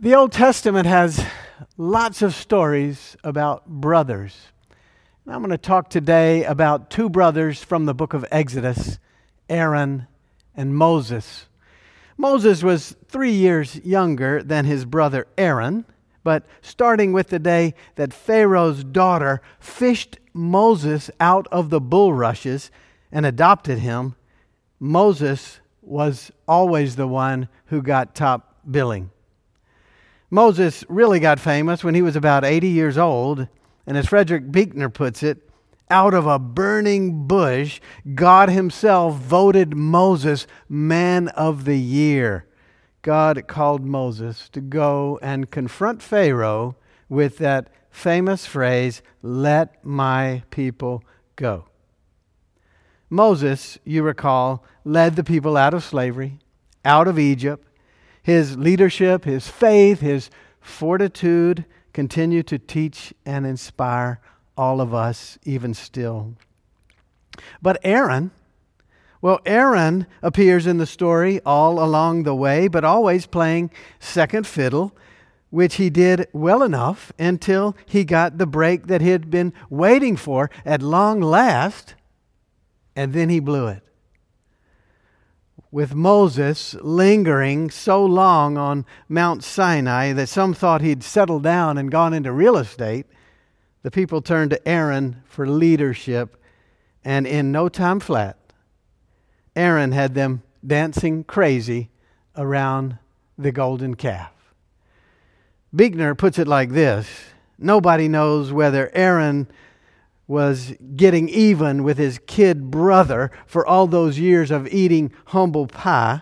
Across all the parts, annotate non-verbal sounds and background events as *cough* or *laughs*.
The Old Testament has lots of stories about brothers. And I'm going to talk today about two brothers from the book of Exodus Aaron and Moses. Moses was three years younger than his brother Aaron, but starting with the day that Pharaoh's daughter fished Moses out of the bulrushes and adopted him, Moses was always the one who got top billing. Moses really got famous when he was about 80 years old, and as Frederick Buechner puts it, out of a burning bush, God Himself voted Moses Man of the Year. God called Moses to go and confront Pharaoh with that famous phrase, Let my people go. Moses, you recall, led the people out of slavery, out of Egypt, his leadership, his faith, his fortitude continue to teach and inspire all of us, even still. But Aaron, well, Aaron appears in the story all along the way, but always playing second fiddle, which he did well enough until he got the break that he had been waiting for at long last, and then he blew it with Moses lingering so long on Mount Sinai that some thought he'd settled down and gone into real estate, the people turned to Aaron for leadership, and in no time flat, Aaron had them dancing crazy around the golden calf. Buechner puts it like this Nobody knows whether Aaron was getting even with his kid brother for all those years of eating humble pie,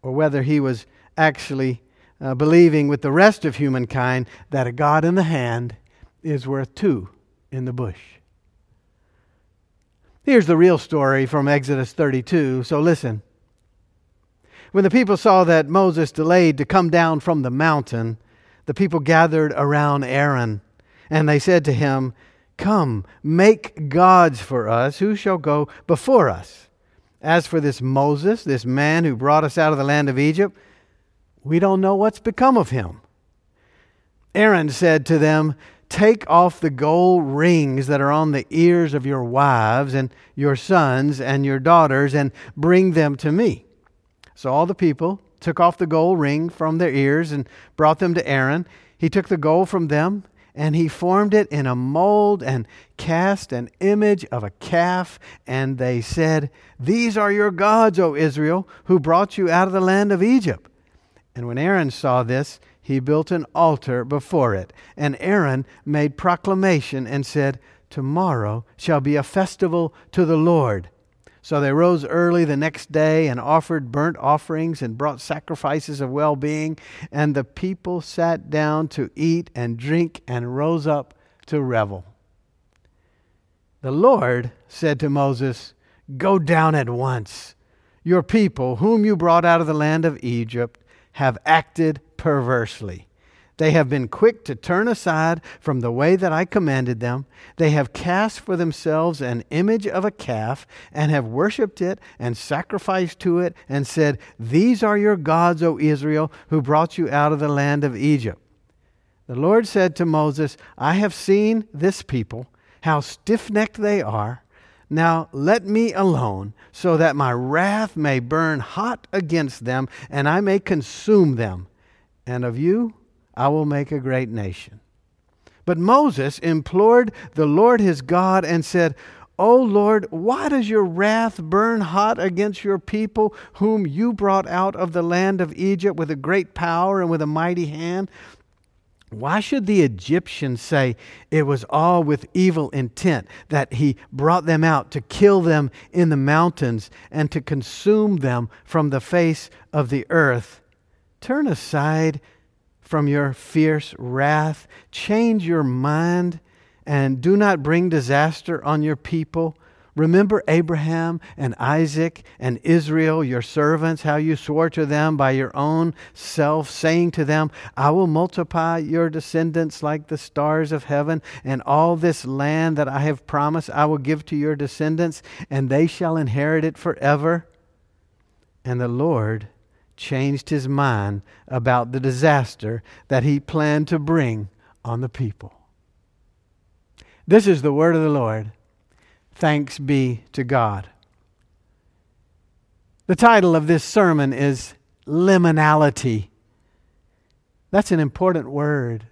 or whether he was actually uh, believing with the rest of humankind that a God in the hand is worth two in the bush. Here's the real story from Exodus 32, so listen. When the people saw that Moses delayed to come down from the mountain, the people gathered around Aaron, and they said to him, Come, make gods for us who shall go before us. As for this Moses, this man who brought us out of the land of Egypt, we don't know what's become of him. Aaron said to them, Take off the gold rings that are on the ears of your wives and your sons and your daughters and bring them to me. So all the people took off the gold ring from their ears and brought them to Aaron. He took the gold from them and he formed it in a mold and cast an image of a calf. And they said, These are your gods, O Israel, who brought you out of the land of Egypt. And when Aaron saw this, he built an altar before it. And Aaron made proclamation and said, Tomorrow shall be a festival to the Lord. So they rose early the next day and offered burnt offerings and brought sacrifices of well being. And the people sat down to eat and drink and rose up to revel. The Lord said to Moses, Go down at once. Your people, whom you brought out of the land of Egypt, have acted perversely. They have been quick to turn aside from the way that I commanded them. They have cast for themselves an image of a calf and have worshipped it and sacrificed to it and said, These are your gods, O Israel, who brought you out of the land of Egypt. The Lord said to Moses, I have seen this people, how stiff necked they are. Now let me alone, so that my wrath may burn hot against them, and I may consume them. And of you I will make a great nation. But Moses implored the Lord his God and said, O Lord, why does your wrath burn hot against your people, whom you brought out of the land of Egypt with a great power and with a mighty hand? Why should the Egyptians say it was all with evil intent that he brought them out to kill them in the mountains and to consume them from the face of the earth? Turn aside from your fierce wrath. Change your mind and do not bring disaster on your people. Remember Abraham and Isaac and Israel, your servants, how you swore to them by your own self, saying to them, I will multiply your descendants like the stars of heaven, and all this land that I have promised I will give to your descendants, and they shall inherit it forever. And the Lord changed his mind about the disaster that he planned to bring on the people. This is the word of the Lord. Thanks be to God. The title of this sermon is Liminality. That's an important word.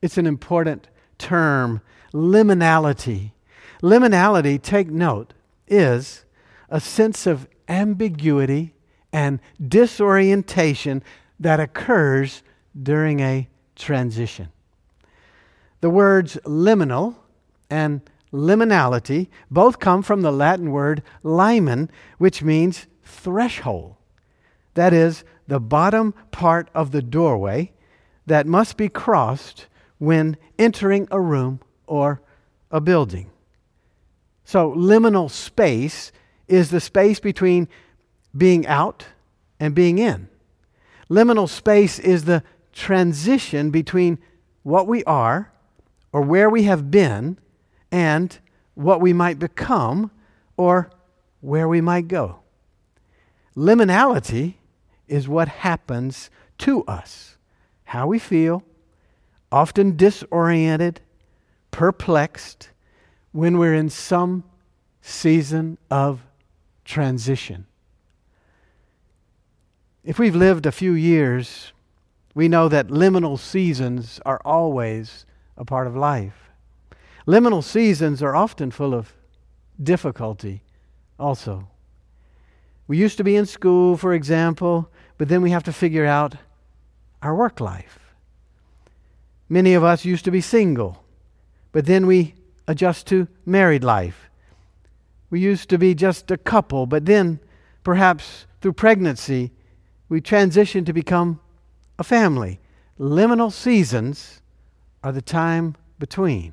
It's an important term. Liminality. Liminality, take note, is a sense of ambiguity and disorientation that occurs during a transition. The words liminal and liminality both come from the Latin word limen, which means threshold. That is, the bottom part of the doorway that must be crossed when entering a room or a building. So, liminal space is the space between being out and being in. Liminal space is the transition between what we are or where we have been and what we might become or where we might go. Liminality is what happens to us, how we feel, often disoriented, perplexed, when we're in some season of transition. If we've lived a few years, we know that liminal seasons are always a part of life. Liminal seasons are often full of difficulty also. We used to be in school, for example, but then we have to figure out our work life. Many of us used to be single, but then we adjust to married life. We used to be just a couple, but then perhaps through pregnancy, we transition to become a family. Liminal seasons are the time between.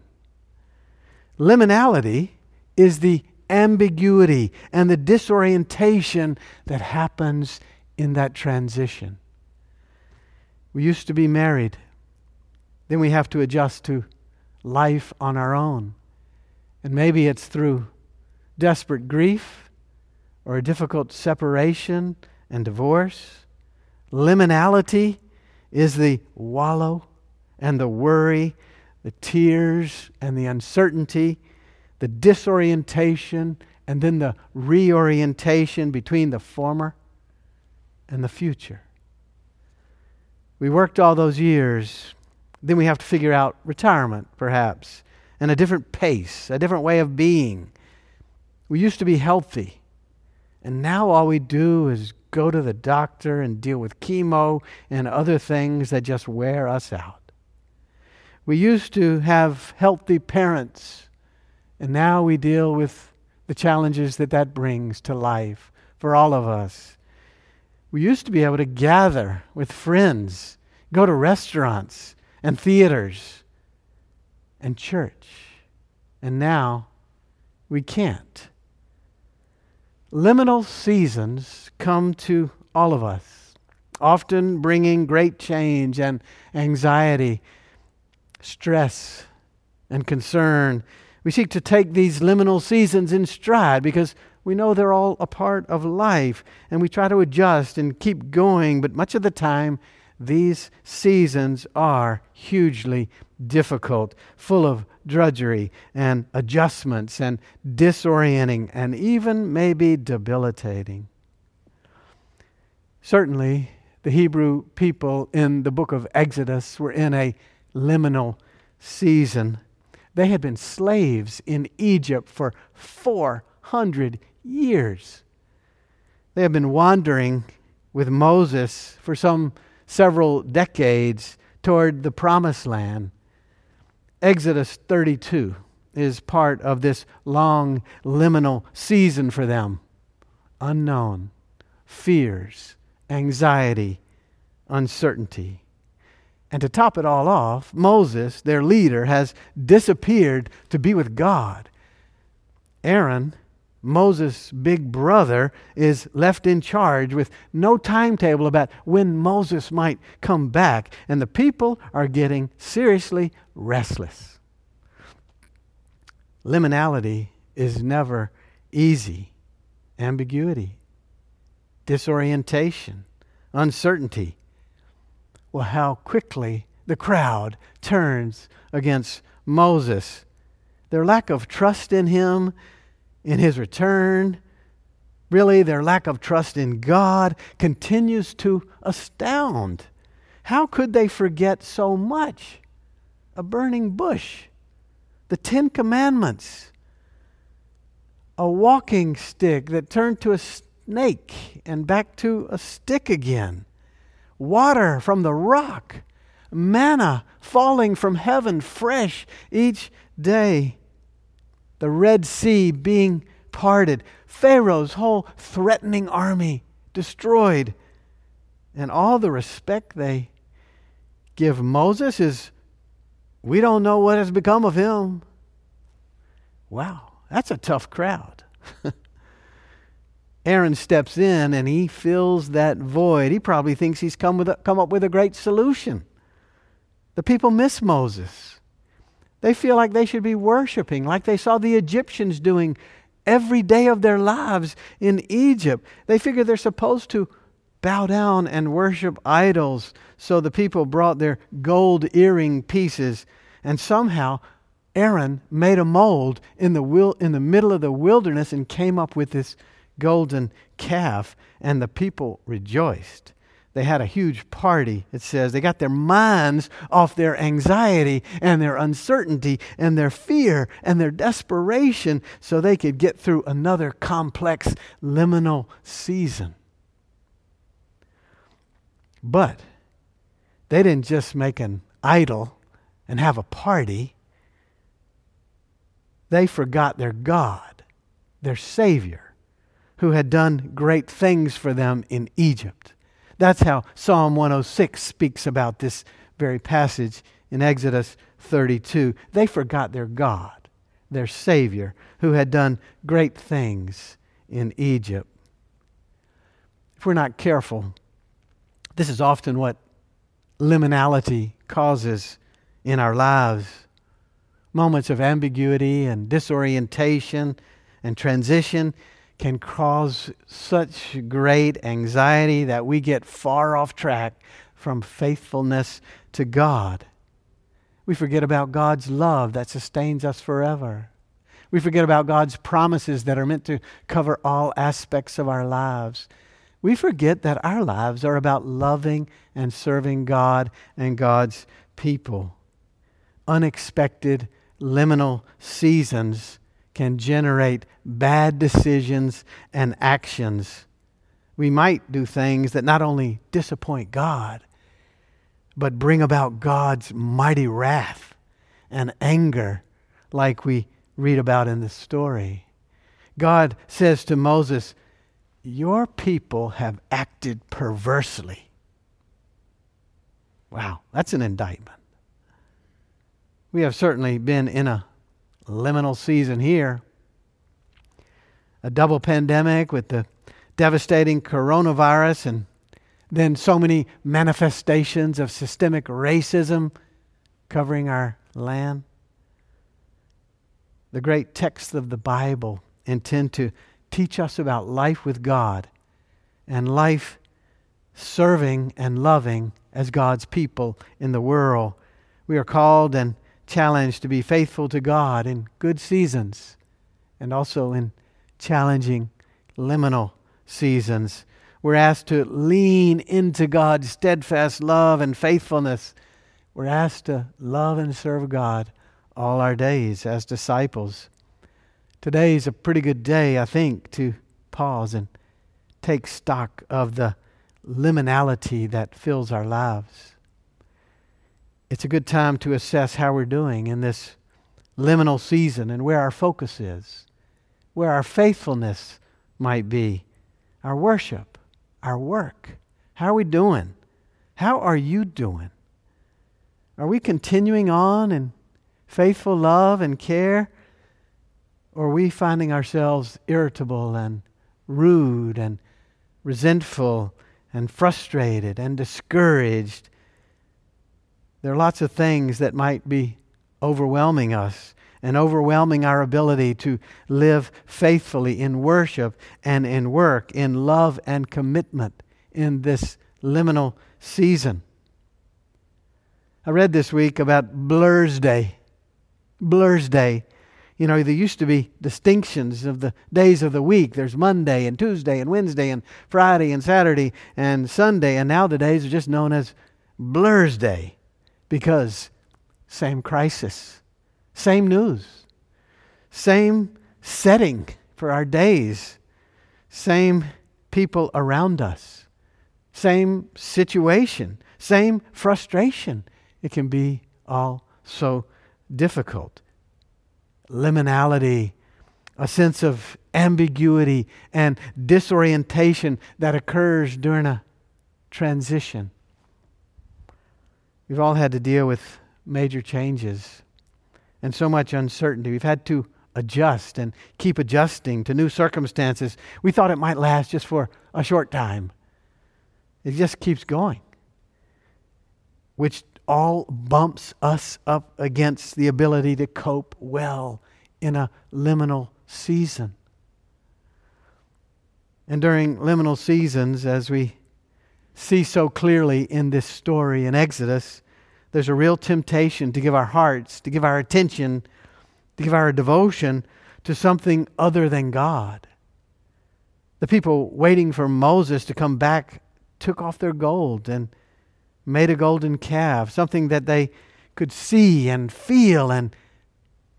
Liminality is the ambiguity and the disorientation that happens in that transition. We used to be married, then we have to adjust to life on our own. And maybe it's through desperate grief or a difficult separation and divorce. Liminality is the wallow and the worry, the tears and the uncertainty the disorientation and then the reorientation between the former and the future. We worked all those years. Then we have to figure out retirement, perhaps, and a different pace, a different way of being. We used to be healthy, and now all we do is go to the doctor and deal with chemo and other things that just wear us out. We used to have healthy parents and now we deal with the challenges that that brings to life for all of us. We used to be able to gather with friends, go to restaurants and theaters and church. And now we can't. Liminal seasons come to all of us, often bringing great change and anxiety, stress, and concern. We seek to take these liminal seasons in stride because we know they're all a part of life and we try to adjust and keep going, but much of the time, these seasons are hugely difficult, full of drudgery and adjustments and disorienting and even maybe debilitating. Certainly, the Hebrew people in the book of Exodus were in a liminal season. They had been slaves in Egypt for 400 years. They had been wandering with Moses for some several decades toward the promised land. Exodus 32 is part of this long liminal season for them. Unknown, fears, anxiety, uncertainty. And to top it all off, Moses, their leader, has disappeared to be with God. Aaron, Moses' big brother, is left in charge with no timetable about when Moses might come back, and the people are getting seriously restless. Liminality is never easy. Ambiguity, disorientation, uncertainty. Well, how quickly the crowd turns against Moses. Their lack of trust in him, in his return, really their lack of trust in God continues to astound. How could they forget so much? A burning bush, the Ten Commandments, a walking stick that turned to a snake and back to a stick again, water from the rock, manna falling from heaven fresh each day, the Red Sea being parted, Pharaoh's whole threatening army destroyed, and all the respect they give Moses is we don't know what has become of him. Wow, that's a tough crowd. *laughs* Aaron steps in and he fills that void. He probably thinks he's come, with a, come up with a great solution. The people miss Moses. They feel like they should be worshiping, like they saw the Egyptians doing every day of their lives in Egypt. They figure they're supposed to bow down and worship idols. So the people brought their gold earring pieces, and somehow Aaron made a mold in the, wil- in the middle of the wilderness and came up with this golden calf, and the people rejoiced. They had a huge party, it says. They got their minds off their anxiety and their uncertainty and their fear and their desperation so they could get through another complex liminal season. But they didn't just make an idol and have a party, they forgot their God, their Savior, who had done great things for them in Egypt. That's how Psalm 106 speaks about this very passage in Exodus 32. They forgot their God, their Savior, who had done great things in Egypt. If we're not careful, this is often what liminality causes in our lives moments of ambiguity and disorientation and transition can cause such great anxiety that we get far off track from faithfulness to God. We forget about God's love that sustains us forever. We forget about God's promises that are meant to cover all aspects of our lives. We forget that our lives are about loving and serving God and God's people. Unexpected liminal seasons can generate bad decisions and actions. We might do things that not only disappoint God, but bring about God's mighty wrath and anger, like we read about in the story. God says to Moses, Your people have acted perversely. Wow, that's an indictment. We have certainly been in a liminal season here. A double pandemic with the devastating coronavirus and then so many manifestations of systemic racism covering our land. The great texts of the Bible intend to teach us about life with God and life serving and loving as God's people in the world. We are called and challenged to be faithful to God in good seasons and also in challenging liminal seasons. We're asked to lean into God's steadfast love and faithfulness. We're asked to love and serve God all our days as disciples. Today is a pretty good day, I think, to pause and take stock of the liminality that fills our lives it's a good time to assess how we're doing in this liminal season and where our focus is, where our faithfulness might be, our worship, our work. How are we doing? How are you doing? Are we continuing on in faithful love and care? Or are we finding ourselves irritable and rude and resentful and frustrated and discouraged there are lots of things that might be overwhelming us and overwhelming our ability to live faithfully in worship and in work, in love and commitment in this liminal season. I read this week about Blur's Day. Blur's Day. You know, there used to be distinctions of the days of the week. There's Monday and Tuesday and Wednesday and Friday and Saturday and Sunday. And now the days are just known as Blur's Day because same crisis, same news, same setting for our days, same people around us, same situation, same frustration. It can be all so difficult liminality, a sense of ambiguity and disorientation that occurs during a transition. We've all had to deal with major changes and so much uncertainty. We've had to adjust and keep adjusting to new circumstances. We thought it might last just for a short time. It just keeps going, which all bumps us up against the ability to cope well in a liminal season. And during liminal seasons, as we see so clearly in this story in Exodus, there's a real temptation to give our hearts, to give our attention, to give our devotion to something other than God. The people waiting for Moses to come back took off their gold and made a golden calf, something that they could see and feel and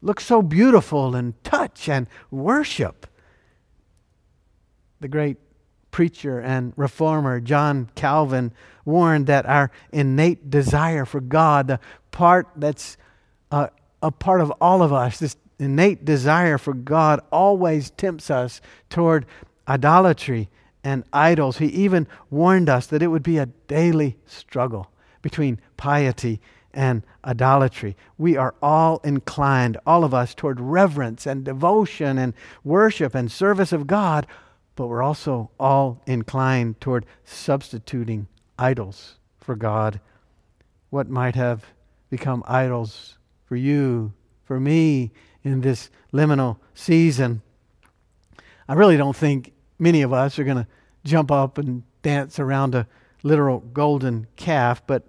look so beautiful and touch and worship. The great preacher and reformer John Calvin warned that our innate desire for God, the part that's uh, a part of all of us, this innate desire for God, always tempts us toward idolatry and idols. He even warned us that it would be a daily struggle between piety and idolatry. We are all inclined, all of us, toward reverence and devotion and worship and service of God, but we're also all inclined toward substituting idols for God. What might have become idols for you, for me, in this liminal season? I really don't think many of us are going to jump up and dance around a literal golden calf, but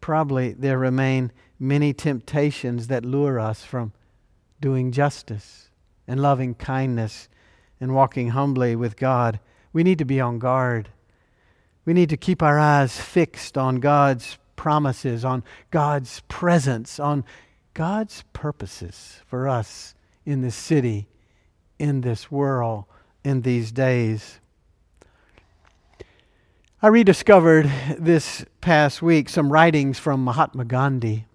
probably there remain many temptations that lure us from doing justice and loving kindness and walking humbly with God. We need to be on guard. We need to keep our eyes fixed on God's promises, on God's presence, on God's purposes for us in this city, in this world, in these days. I rediscovered this past week some writings from Mahatma Gandhi.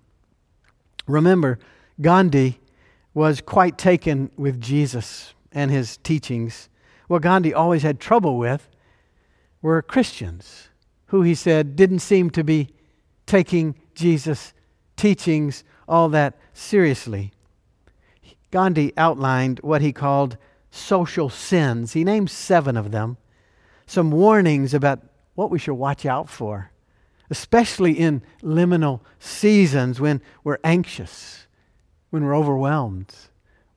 Remember, Gandhi was quite taken with Jesus and his teachings. What Gandhi always had trouble with were Christians who he said didn't seem to be taking Jesus' teachings all that seriously. Gandhi outlined what he called social sins. He named seven of them, some warnings about what we should watch out for, especially in liminal seasons when we're anxious, when we're overwhelmed,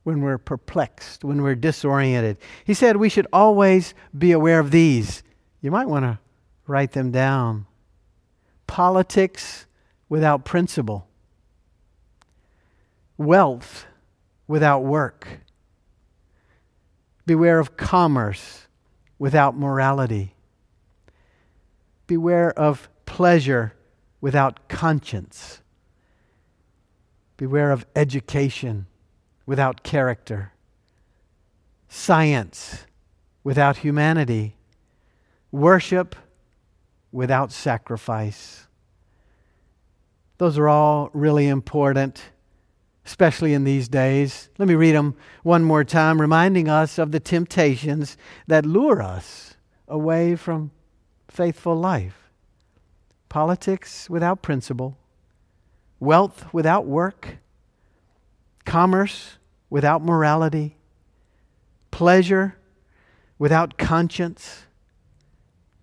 when we're perplexed, when we're disoriented. He said we should always be aware of these. You might want to write them down. Politics without principle, wealth without work. Beware of commerce without morality Beware of pleasure without conscience. Beware of education without character. Science without humanity. Worship without sacrifice. Those are all really important, especially in these days. Let me read them one more time, reminding us of the temptations that lure us away from faithful life. Politics without principle, wealth without work, commerce without morality, pleasure without conscience,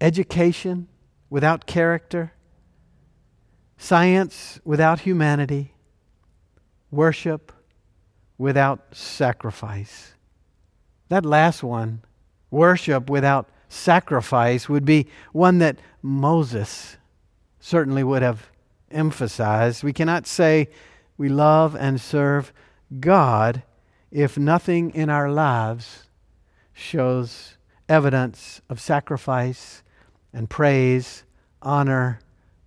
education without character, science without humanity, worship without sacrifice. That last one, worship without sacrifice would be one that Moses certainly would have emphasized. We cannot say we love and serve God if nothing in our lives shows evidence of sacrifice and praise, honor,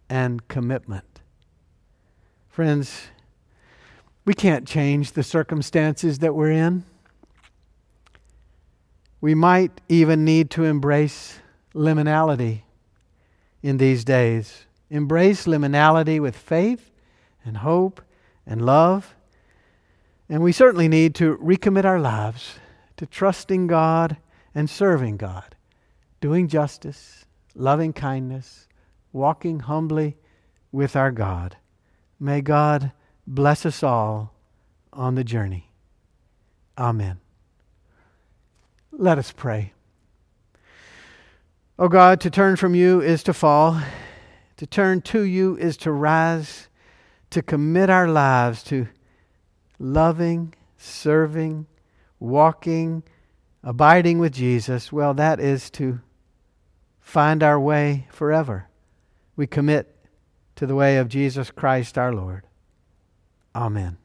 and commitment. Friends, we can't change the circumstances that we're in. We might even need to embrace liminality in these days. Embrace liminality with faith and hope and love. And we certainly need to recommit our lives to trusting God and serving God, doing justice, loving kindness, walking humbly with our God. May God bless us all on the journey. Amen. Let us pray. O oh God, to turn from you is to fall. To turn to you is to rise. To commit our lives to loving, serving, walking, abiding with Jesus, well, that is to find our way forever. We commit to the way of Jesus Christ our Lord. Amen.